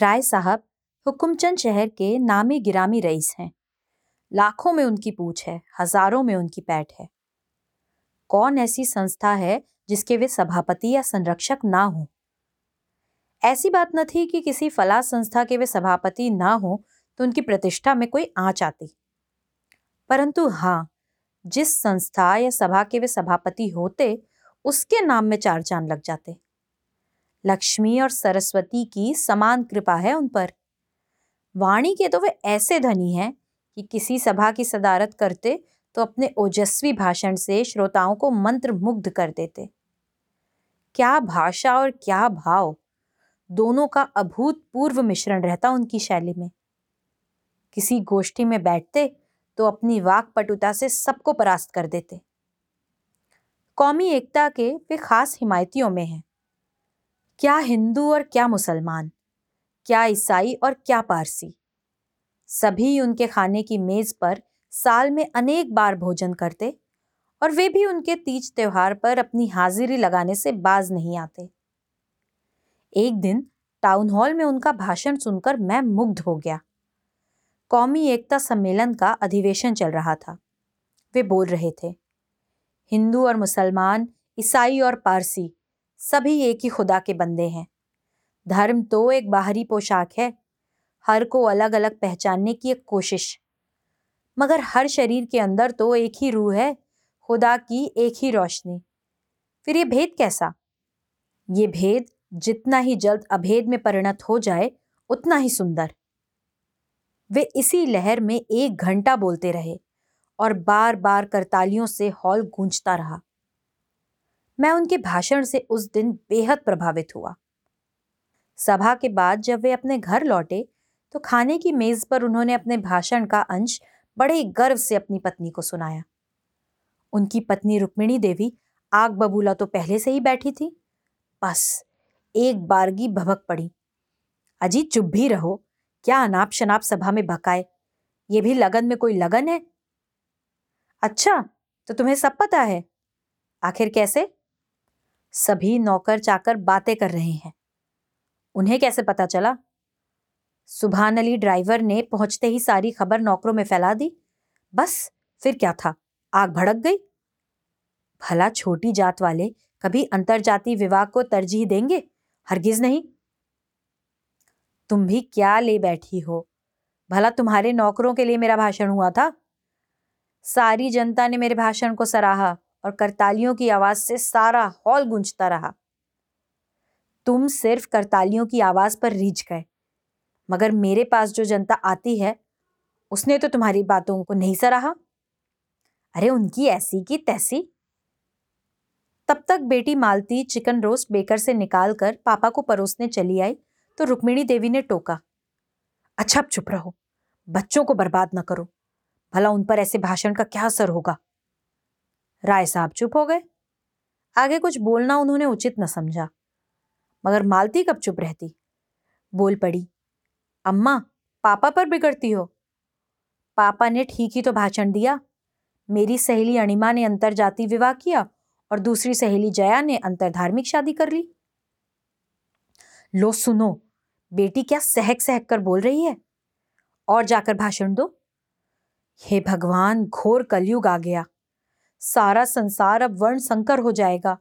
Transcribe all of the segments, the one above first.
राय साहब हुकुमचंद शहर के नामी गिरामी रईस हैं। लाखों में उनकी पूछ है, हज़ारों में उनकी पैठ है। कौन ऐसी संस्था है जिसके वे सभापति या संरक्षक ना हो? ऐसी बात न थी कि किसी फला संस्था के वे सभापति ना हो तो उनकी प्रतिष्ठा में कोई आँच आती। परंतु हाँ जिस संस्था या सभा के वे सभापति होते, उसके नाम में चार चाँद लग जाते। लक्ष्मी और सरस्वती की समान कृपा है उन पर। वाणी के तो वे ऐसे धनी हैं कि किसी सभा की सदारत करते तो अपने ओजस्वी भाषण से श्रोताओं को मंत्र मुग्ध कर देते। क्या भाषा और क्या भाव, दोनों का अभूतपूर्व मिश्रण रहता उनकी शैली में। किसी गोष्ठी में बैठते तो अपनी वाक पटुता से सबको परास्त कर देते। कौमी एकता के वे खास हिमायतियों में हैं। क्या हिंदू और क्या मुसलमान? क्या ईसाई और क्या पारसी? सभी उनके खाने की मेज पर साल में अनेक बार भोजन करते और वे भी उनके तीज त्योहार पर अपनी हाजिरी लगाने से बाज नहीं आते। एक दिन टाउन हॉल में उनका भाषण सुनकर मैं मुग्ध हो गया। कौमी एकता सम्मेलन का अधिवेशन चल रहा था। वे बोल रहे थे, हिंदू और मुसलमान, ईसाई और पारसी सभी एक ही खुदा के बंदे हैं। धर्म तो एक बाहरी पोशाक है। हर को अलग अलग पहचानने की एक कोशिश। मगर हर शरीर के अंदर तो एक ही रूह है, खुदा की एक ही रोशनी। फिर ये भेद कैसा? ये भेद जितना ही जल्द अभेद में परिणत हो जाए, उतना ही सुंदर। वे इसी लहर में एक घंटा बोलते रहे और बार बार करतालियों से हॉल गूंजता रहा। मैं उनके भाषण से उस दिन बेहद प्रभावित हुआ। सभा के बाद जब वे अपने घर लौटे तो खाने की मेज पर उन्होंने अपने भाषण का अंश बड़े गर्व से अपनी पत्नी को सुनाया। उनकी पत्नी रुक्मिणी देवी आग बबूला तो पहले से ही बैठी थी। बस एक बारगी भभक पड़ी। अजी चुप भी रहो। क्या अनाप शनाप सभा में भकाए ये भी लगन में कोई लगन है? अच्छा तो तुम्हें सब पता है। आखिर कैसे? सभी नौकर चाकर बातें कर रहे हैं। उन्हें कैसे पता चला? सुबहान अली ड्राइवर ने पहुँचते ही सारी खबर नौकरों में फैला दी। बस, फिर क्या था? आग भड़क गई? भला छोटी जात वाले कभी अंतरजातीय विवाह को तरजीह देंगे? हरगिज नहीं। तुम भी क्या ले बैठी हो? भला तुम्हारे नौकरों के लिए मेरा भाषण हुआ था? सारी जनता ने मेरे भाषण को सराहा। और करतालियों की आवाज़ से सारा हॉल गूंजता रहा। तुम सिर्फ़ करतालियों की आवाज़ पर रीझ गए, मगर मेरे पास जो जनता आती है, उसने तो तुम्हारी बातों को नहीं सराहा। अरे, उनकी ऐसी की तैसी। तब तक बेटी मालती चिकन रोस्ट बेकर से निकालकर पापा को परोसने चली आई तो रुक्मिणी देवी ने टोका। अच्छा अब चुप रहो, बच्चों को बर्बाद न करो, भला उन पर ऐसे भाषण का क्या असर होगा? राय साहब चुप हो गए। आगे कुछ बोलना उन्होंने उचित न समझा, मगर मालती कब चुप रहती? बोल पड़ी, अम्मा, पापा पर बिगड़ती हो। पापा ने ठीक ही तो भाषण दिया, मेरी सहेली अणिमा ने अंतर जाति विवाह किया और दूसरी सहेली जया ने अंतर धार्मिक शादी कर ली। लो, सुनो, बेटी क्या सहक सहक कर बोल रही है? और जाकर भाषण दो। हे भगवान, घोर कलयुग आ गया। सारा संसार अब वर्ण संकर हो जाएगा।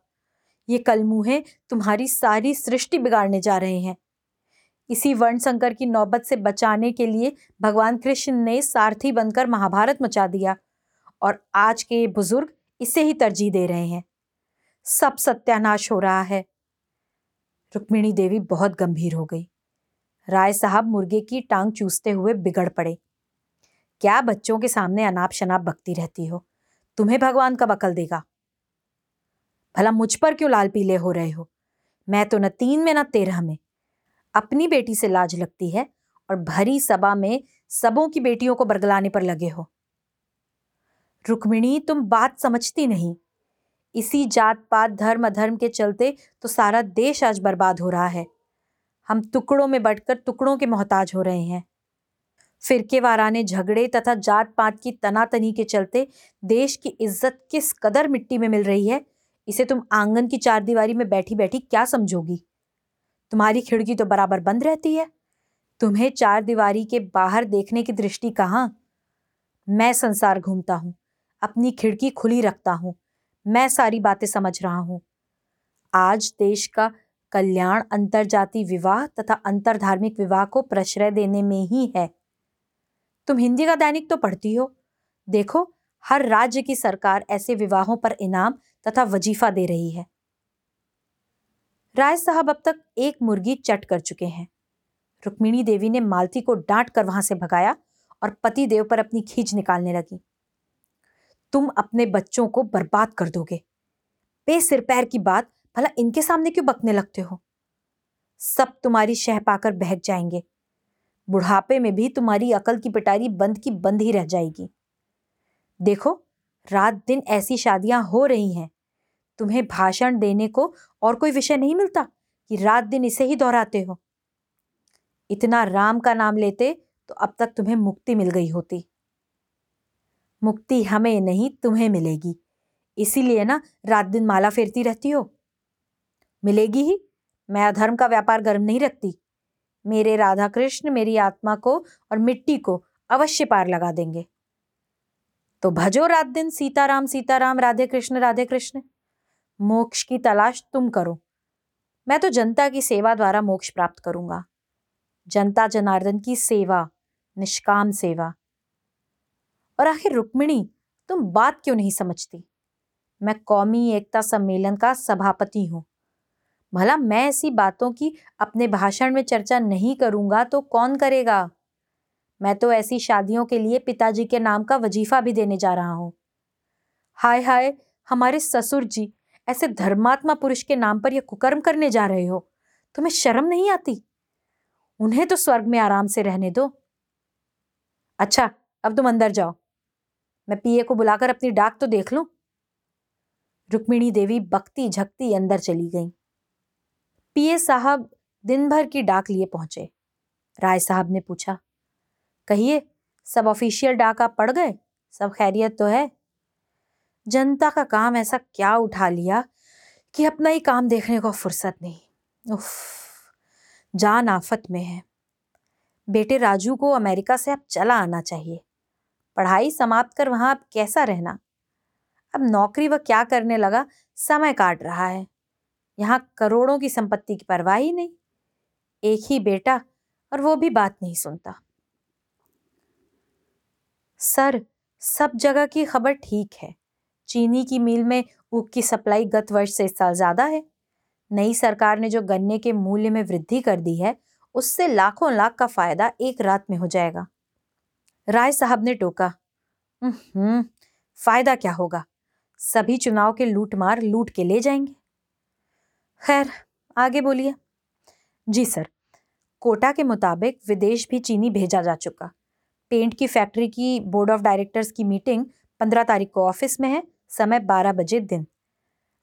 ये कलमुहे तुम्हारी सारी सृष्टि बिगाड़ने जा रहे हैं। इसी वर्ण संकर की नौबत से बचाने के लिए भगवान कृष्ण ने सारथी बनकर महाभारत मचा दिया और आज के ये बुज़ुर्ग इसे ही तरजीह दे रहे हैं। सब सत्यानाश हो रहा है। रुक्मिणी देवी बहुत गंभीर हो गई। राय साहब मुर्गे की टांग चूसते हुए बिगड़ पड़े। क्या बच्चों के सामने अनाप शनाप बकती रहती हो? तुम्हें भगवान कब अकल देगा? भला मुझ पर क्यों लाल पीले हो रहे हो? मैं तो न तीन में न तेरह में। अपनी बेटी से लाज लगती है और भरी सभा में सबों की बेटियों को बरगलाने पर लगे हो। रुक्मिणी, तुम बात समझती नहीं। इसी जात पात धर्म अधर्म के चलते तो सारा देश आज बर्बाद हो रहा है। हम टुकड़ों में बटकर टुकड़ों के मोहताज हो रहे हैं। फिरके वाराने झगड़े तथा जात पात की तनातनी के चलते देश की इज़्ज़त किस कदर मिट्टी में मिल रही है, इसे तुम आँगन की चार दीवारी में बैठी बैठी क्या समझोगी? तुम्हारी खिड़की तो बराबर बंद रहती है। तुम्हें चार दीवारी के बाहर देखने की दृष्टि कहाँ? मैं संसार घूमता हूँ, अपनी खिड़की खुली रखता हूँ, मैं सारी बातें समझ रहा हूँ। आज देश का कल्याण अंतरजाति विवाह तथा अंतर विवाह को प्रश्रय देने में ही है। तुम हिंदी का दैनिक तो पढ़ती हो। देखो, हर राज्य की सरकार ऐसे विवाहों पर इनाम तथा वजीफा दे रही है। राय साहब अब तक एक मुर्गी चट कर चुके हैं। रुक्मिणी देवी ने मालती को डांट कर वहाँ से भगाया और पति देव पर अपनी खींच निकालने लगी। तुम अपने बच्चों को बर्बाद कर दोगे। बे सिर पैर की बात, भला इनके सामने क्यों बकने लगते हो? सब तुम्हारी शह पाकर बहक जाएँगे। बुढ़ापे में भी तुम्हारी अकल की पिटारी बंद की बंद ही रह जाएगी। देखो, रात दिन ऐसी शादियाँ हो रही हैं। तुम्हें भाषण देने को और कोई विषय नहीं मिलता कि रात दिन इसे ही दोहराते हो। इतना राम का नाम लेते तो अब तक तुम्हें मुक्ति मिल गई होती। मुक्ति हमें नहीं, तुम्हें मिलेगी। इसीलिए ना रात दिन माला फेरती रहती हो। मिलेगी ही? मैं अधर्म का व्यापार गर्म नहीं रखती। मेरे राधा कृष्ण मेरी आत्मा को और मिट्टी को अवश्य पार लगा देंगे। तो भजो रात दिन, सीताराम सीताराम राधे कृष्ण राधे कृष्ण मोक्ष की तलाश तुम करो। मैं तो जनता की सेवा द्वारा मोक्ष प्राप्त करूँगा। जनता जनार्दन की सेवा, निष्काम सेवा। और आखिर रुक्मिणी, तुम बात क्यों नहीं समझती? मैं कौमी एकता सम्मेलन का सभापति हूँ। भला मैं ऐसी बातों की अपने भाषण में चर्चा नहीं करूँगा तो कौन करेगा? मैं तो ऐसी शादियों के लिए पिताजी के नाम का वजीफा भी देने जा रहा हूँ। हाय हाय, हमारे ससुर जी, ऐसे धर्मात्मा पुरुष के नाम पर यह कुकर्म करने जा रहे हो। तुम्हें शर्म नहीं आती? उन्हें तो स्वर्ग में आराम से रहने दो। अच्छा अब तुम अंदर जाओ। मैं पीए को बुलाकर अपनी डाक तो देख लूँ। रुक्मिणी देवी बकती झकती अंदर चली गई। पीए साहब दिन भर की डाक लिए पहुँचे। राय साहब ने पूछा, कहिए, सब ऑफिशियल डाक आप पढ़ गए? सब खैरियत तो है? जनता का काम ऐसा क्या उठा लिया कि अपना ही काम देखने को फुर्सत नहीं। उफ, जान आफत में है। बेटे राजू को अमेरिका से अब चला आना चाहिए। पढ़ाई समाप्त कर वहाँ अब कैसा रहना? अब नौकरी वह क्या करने लगा? समय काट रहा है। यहाँ करोड़ों की संपत्ति की परवाह ही नहीं। एक ही बेटा और वो भी बात नहीं सुनता। सर, सब जगह की खबर ठीक है। चीनी की मिल में ऊख की सप्लाई गत वर्ष से इस साल ज़्यादा है। नई सरकार ने जो गन्ने के मूल्य में वृद्धि कर दी है, उससे लाखों लाख का फ़ायदा एक रात में हो जाएगा। राय साहब ने टोका फ़ायदा क्या होगा? सभी चुनाव के लूटमार लूट के ले जाएँगे। खैर, आगे बोलिए। जी सर, कोटा के मुताबिक विदेश भी चीनी भेजा जा चुका। पेंट की फैक्ट्री की बोर्ड ऑफ़ डायरेक्टर्स की मीटिंग पंद्रह तारीख को ऑफ़िस में है, समय बारह बजे दिन।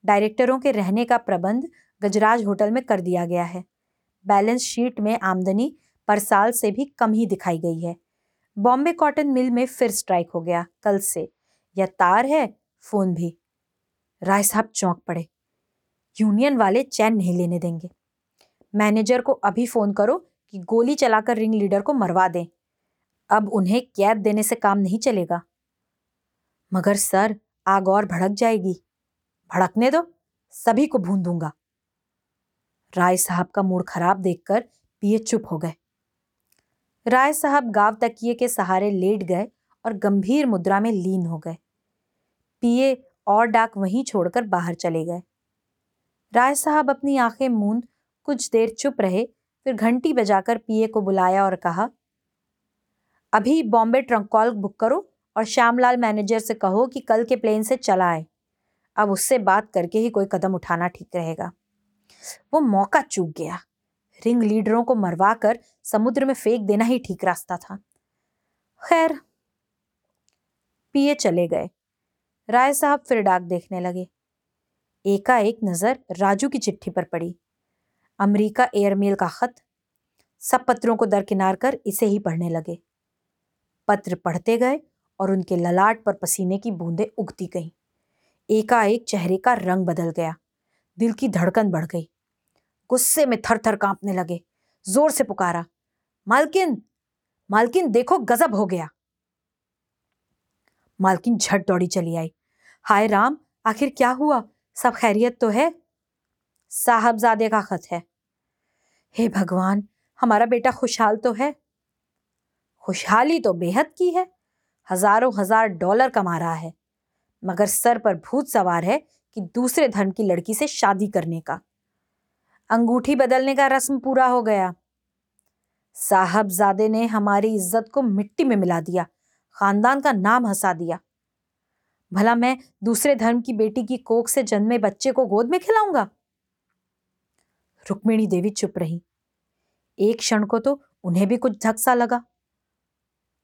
डायरेक्टरों के रहने का प्रबंध गजराज होटल में कर दिया गया है। बैलेंस शीट में आमदनी पर साल से भी कम ही दिखाई गई है। बॉम्बे कॉटन मिल में फिर स्ट्राइक हो गया, कल से। यह तार है, फ़ोन भी। राय साहब चौंक पड़े। यूनियन वाले चैन नहीं लेने देंगे। मैनेजर को अभी फ़ोन करो कि गोली चलाकर रिंग लीडर को मरवा दें। अब उन्हें कैद देने से काम नहीं चलेगा। मगर सर, आग और भड़क जाएगी। भड़कने दो, सभी को भून दूँगा। राय साहब का मूड खराब देखकर पिए चुप हो गए। राय साहब गाँव तकिए के सहारे लेट गए और गंभीर मुद्रा में लीन हो गए। पिए और डाक वहीं छोड़कर बाहर चले गए। राय साहब अपनी आँखें मूंद, कुछ देर चुप रहे, फिर घंटी बजाकर पीए को बुलाया और कहा, अभी बॉम्बे ट्रंक कॉल बुक करो और श्यामलाल मैनेजर से कहो कि कल के प्लेन से चला आए। अब उससे बात करके ही कोई कदम उठाना ठीक रहेगा। वो मौका चूक गया। रिंग लीडरों को मरवा कर समुद्र में फेंक देना ही ठीक रास्ता था। खैर, पिए चले गए। राय साहब फिर डाक देखने लगे। एकाएक नज़र राजू की चिट्ठी पर पड़ी। अमेरिका एयरमेल का खत। सब पत्रों को दरकिनार कर इसे ही पढ़ने लगे। पत्र पढ़ते गए और उनके ललाट पर पसीने की बूंदें उगती गईं। एकाएक चेहरे का रंग बदल गया। दिल की धड़कन बढ़ गई। गुस्से में थर थर कांपने लगे। ज़ोर से पुकारा, मालकिन मालकिन देखो गजब हो गया। मालकिन झट दौड़ी चली आई। हाय राम, आखिर क्या हुआ? सब खैरियत तो है। साहबजादे का खत है। हे भगवान, हमारा बेटा खुशहाल तो है। खुशहाली तो बेहद की है। हज़ारों हज़ार डॉलर कमा रहा है। मगर सर पर भूत सवार है कि दूसरे धर्म की लड़की से शादी करने का। अंगूठी बदलने का रस्म पूरा हो गया। साहबजादे ने हमारी इज़्ज़त को मिट्टी में मिला दिया। खानदान का नाम हंसा दिया। भला मैं दूसरे धर्म की बेटी की कोख से जन्मे बच्चे को गोद में खिलाऊँगा? रुक्मिणी देवी चुप रही। एक क्षण को तो उन्हें भी कुछ धक्सा लगा।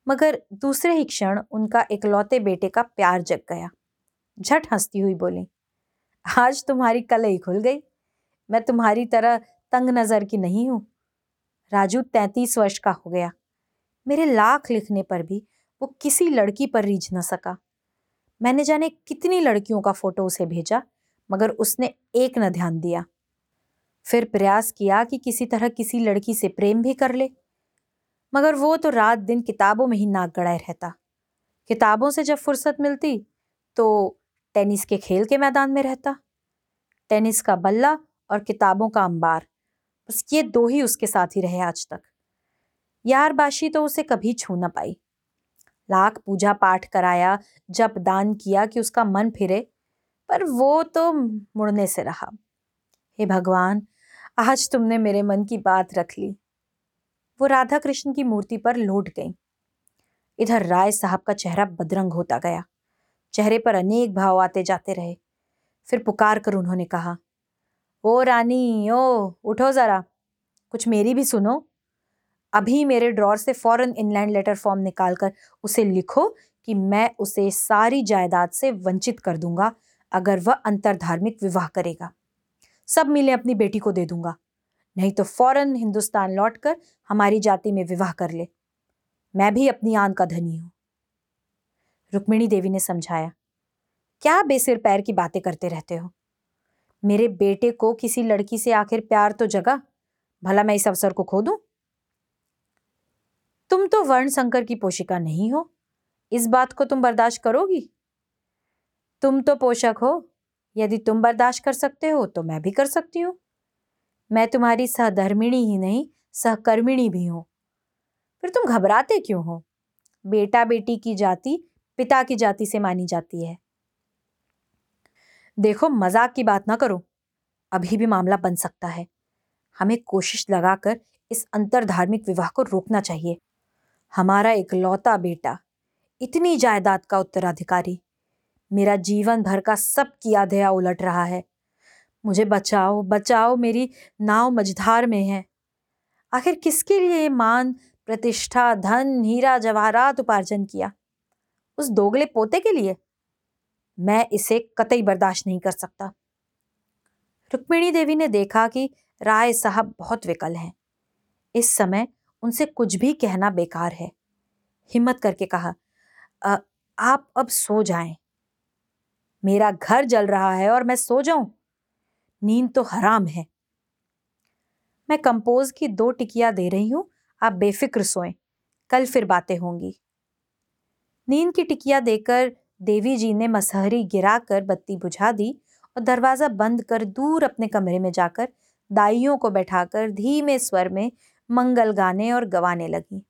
मगर दूसरे ही क्षण उनका इकलौते बेटे का प्यार जग गया। झट हंसती हुई बोली, आज तुम्हारी कलई खुल गई। मैं तुम्हारी तरह तंग नज़र की नहीं हूँ। राजू तैतीस वर्ष का हो गया। मेरे लाख लिखने पर भी वो किसी लड़की पर रीझ न सका। मैंने जाने कितनी लड़कियों का फ़ोटो उसे भेजा, मगर उसने एक न ध्यान दिया। फिर प्रयास किया कि किसी तरह किसी लड़की से प्रेम भी कर ले, मगर वो तो रात दिन किताबों में ही नाक गड़ाए रहता। किताबों से जब फुर्सत मिलती तो टेनिस के खेल के मैदान में रहता। टेनिस का बल्ला और किताबों का अंबार, बस ये दो ही उसके साथ ही रहे आज तक। यार बाशी तो उसे कभी छू ना पाई। लाख पूजा पाठ कराया, जप दान किया कि उसका मन फिरे, पर वो तो मुड़ने से रहा। हे भगवान, आज तुमने मेरे मन की बात रख ली। वो राधा कृष्ण की मूर्ति पर लौट गई। इधर राय साहब का चेहरा बदरंग होता गया। चेहरे पर अनेक भाव आते जाते रहे। फिर पुकार कर उन्होंने कहा, ओ रानी, ओ, उठो जरा। कुछ मेरी भी सुनो। अभी मेरे ड्रॉर से फॉरन इनलैंड लेटर फॉर्म निकालकर उसे लिखो कि मैं उसे सारी जायदाद से वंचित कर दूँगा, अगर वह अंतरधार्मिक विवाह करेगा। सब मिले अपनी बेटी को दे दूँगा। नहीं तो फ़ौरन हिंदुस्तान लौटकर हमारी जाति में विवाह कर ले। मैं भी अपनी आन का धनी हूँ। रुक्मिणी देवी ने समझाया, क्या बेसिर पैर की बातें करते रहते हो? मेरे बेटे को किसी लड़की से आखिर प्यार तो जगा? भला मैं इस अवसर को खो दूँ? तुम तो वर्ण संकर की पोशिका नहीं हो। इस बात को तुम बर्दाश्त करोगी? तुम तो पोषक हो। यदि तुम बर्दाश्त कर सकते हो तो मैं भी कर सकती हूँ। मैं तुम्हारी सहधर्मिणी ही नहीं, सहकर्मिणी भी हूँ। फिर तुम घबराते क्यों हो? बेटा बेटी की जाति पिता की जाति से मानी जाती है। देखो, मज़ाक की बात ना करो। अभी भी मामला बन सकता है। हमें कोशिश लगाकर इस अंतर धार्मिक विवाह को रोकना चाहिए। हमारा इकलौता बेटा, इतनी जायदाद का उत्तराधिकारी। मेरा जीवन भर का सब किया धया उलट रहा है। मुझे बचाओ बचाओ, मेरी नाव मझधार में है। आखिर किसके लिए मान, प्रतिष्ठा, धन, हीरा, जवाहरात उपार्जन किया? उस दोगले पोते के लिए? मैं इसे कतई बर्दाश्त नहीं कर सकता। रुक्मिणी देवी ने देखा कि राय साहब बहुत विकल हैं। इस समय उनसे कुछ भी कहना बेकार है। हिम्मत करके कहा आप अब सो जाएँ। मेरा घर जल रहा है और मैं सो जाऊँ। नींद तो हराम है। मैं कंपोज की दो टिकिया दे रही हूँ, आप बेफिक्र सोएँ। कल फिर बातें होंगी। नींद की टिकिया देकर देवी जी ने मसहरी गिराकर बत्ती बुझा दी और दरवाज़ा बंद कर दूर अपने कमरे में जाकर दाइयों को बैठाकर धीमे स्वर में मंगल गाने और गवाने लगी।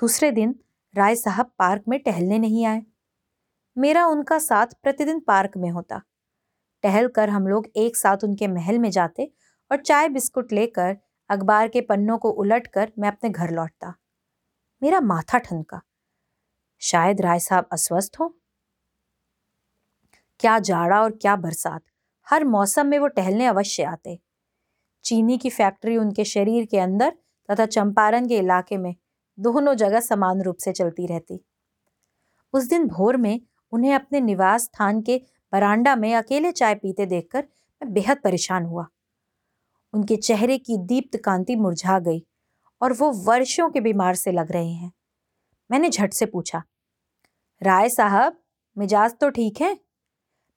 दूसरे दिन राय साहब पार्क में टहलने नहीं आए। मेरा उनका साथ प्रतिदिन पार्क में होता। टहल कर हम लोग एक साथ उनके महल में जाते और चाय बिस्कुट लेकर अखबार के पन्नों को उलट कर मैं अपने घर लौटता। मेरा माथा ठनका। शायद राय साहब अस्वस्थ हो? क्या जाड़ा और क्या बरसात। हर मौसम में वो टहलने अवश्य आते। चीनी की फैक्ट्री उनके शरीर के अंदर तथा चंपारण के इलाके में दोनों जगह समान रूप से चलती रहती। उस दिन भोर में उन्हें अपने निवास स्थान के बरांडा में अकेले चाय पीते देखकर मैं बेहद परेशान हुआ। उनके चेहरे की दीप्त कांति मुरझा गई और वो वर्षों के बीमार से लग रहे हैं। मैंने झट से पूछा, राय साहब, मिजाज तो ठीक है?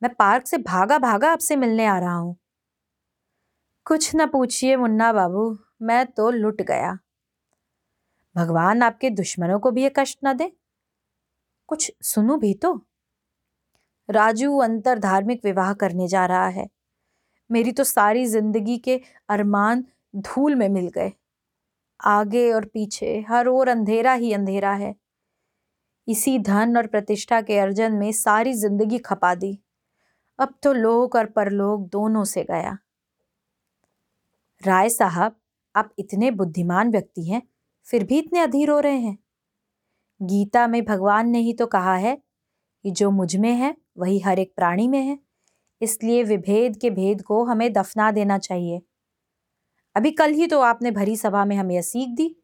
मैं पार्क से भागा भागा आपसे मिलने आ रहा हूँ। कुछ न पूछिए मुन्ना बाबू, मैं तो लुट गया। भगवान आपके दुश्मनों को भी ये कष्ट न दे। कुछ सुनो भी तो। राजू अंतर धार्मिक विवाह करने जा रहा है। मेरी तो सारी ज़िंदगी के अरमान धूल में मिल गए। आगे और पीछे हर ओर अंधेरा ही अंधेरा है। इसी धन और प्रतिष्ठा के अर्जन में सारी ज़िंदगी खपा दी। अब तो लोक और परलोक दोनों से गया। राय साहब, आप इतने बुद्धिमान व्यक्ति हैं, फिर भी इतने अधीर हो रहे हैं। गीता में भगवान ने ही तो कहा है कि जो मुझमें है, वही हर एक प्राणी में है। इसलिए विभेद के भेद को हमें दफना देना चाहिए। अभी कल ही तो आपने भरी सभा में हमें सीख दी,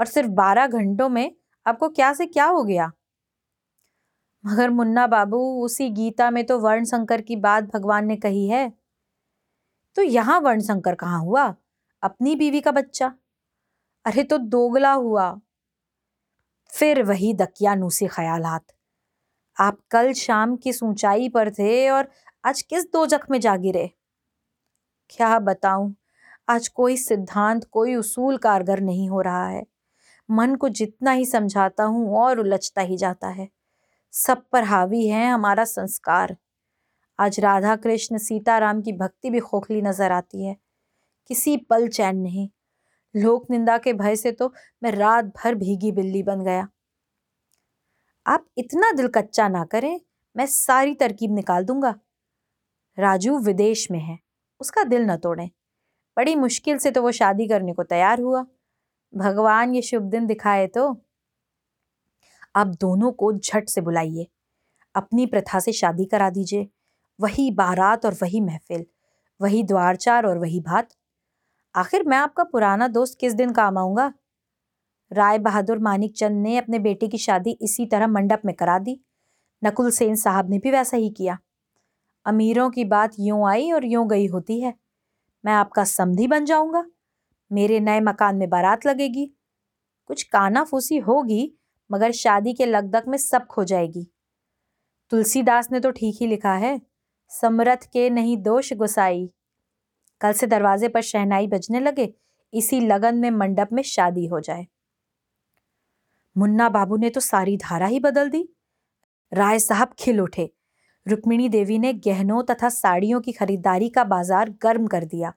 और सिर्फ़ बारह घंटों में आपको क्या से क्या हो गया? मगर मुन्ना बाबू, उसी गीता में तो वर्ण संकर की बात भगवान ने कही है। तो यहाँ वर्ण संकर कहाँ हुआ? अपनी बीवी का बच्चा? अरे तो दोगला हुआ। फिर वही दकियानूसी ख्यालात। आप कल शाम किस ऊंचाई पर थे और आज किस दो जख में जा गिरे? क्या बताऊँ, आज कोई सिद्धांत, कोई उसूल कारगर नहीं हो रहा है। मन को जितना ही समझाता हूँ और उलझता ही जाता है। सब पर हावी है हमारा संस्कार। आज राधा कृष्ण सीताराम की भक्ति भी खोखली नज़र आती है। किसी पल चैन नहीं। लोक निंदा के भय से तो मैं रात भर भीगी बिल्ली बन गया। आप इतना दिल कच्चा ना करें, मैं सारी तरकीब निकाल दूँगा। राजू विदेश में है, उसका दिल न तोड़ें। बड़ी मुश्किल से तो वो शादी करने को तैयार हुआ। भगवान ये शुभ दिन दिखाए तो। आप दोनों को झट से बुलाइए। अपनी प्रथा से शादी करा दीजिए। वही बारात और वही महफिल, वही द्वारचार और वही भात। आखिर मैं आपका पुराना दोस्त किस दिन काम आऊँगा? राय बहादुर मानिक चंद ने अपने बेटे की शादी इसी तरह मंडप में करा दी। नकुल सेन साहब ने भी वैसा ही किया। अमीरों की बात यूँ आई और यूँ गई होती है। मैं आपका समधी बन जाऊँगा। मेरे नए मकान में बारात लगेगी। कुछ काना फूसी होगी, मगर शादी के लगदक में सब खो जाएगी। तुलसीदास ने तो ठीक ही लिखा है समरथ के नहीं दोष गुसाई। कल से दरवाजे पर शहनाई बजने लगे, इसी लगन में मंडप में शादी हो जाए। मुन्ना बाबू ने तो सारी धारा ही बदल दी। राय साहब खिल उठे। रुक्मिणी देवी ने गहनों तथा साड़ियों की खरीदारी का बाज़ार गर्म कर दिया।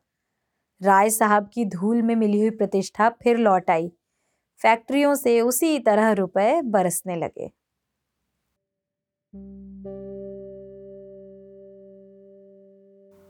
राय साहब की धूल में मिली हुई प्रतिष्ठा फिर लौट आई। फैक्ट्रियों से उसी तरह रुपए बरसने लगे।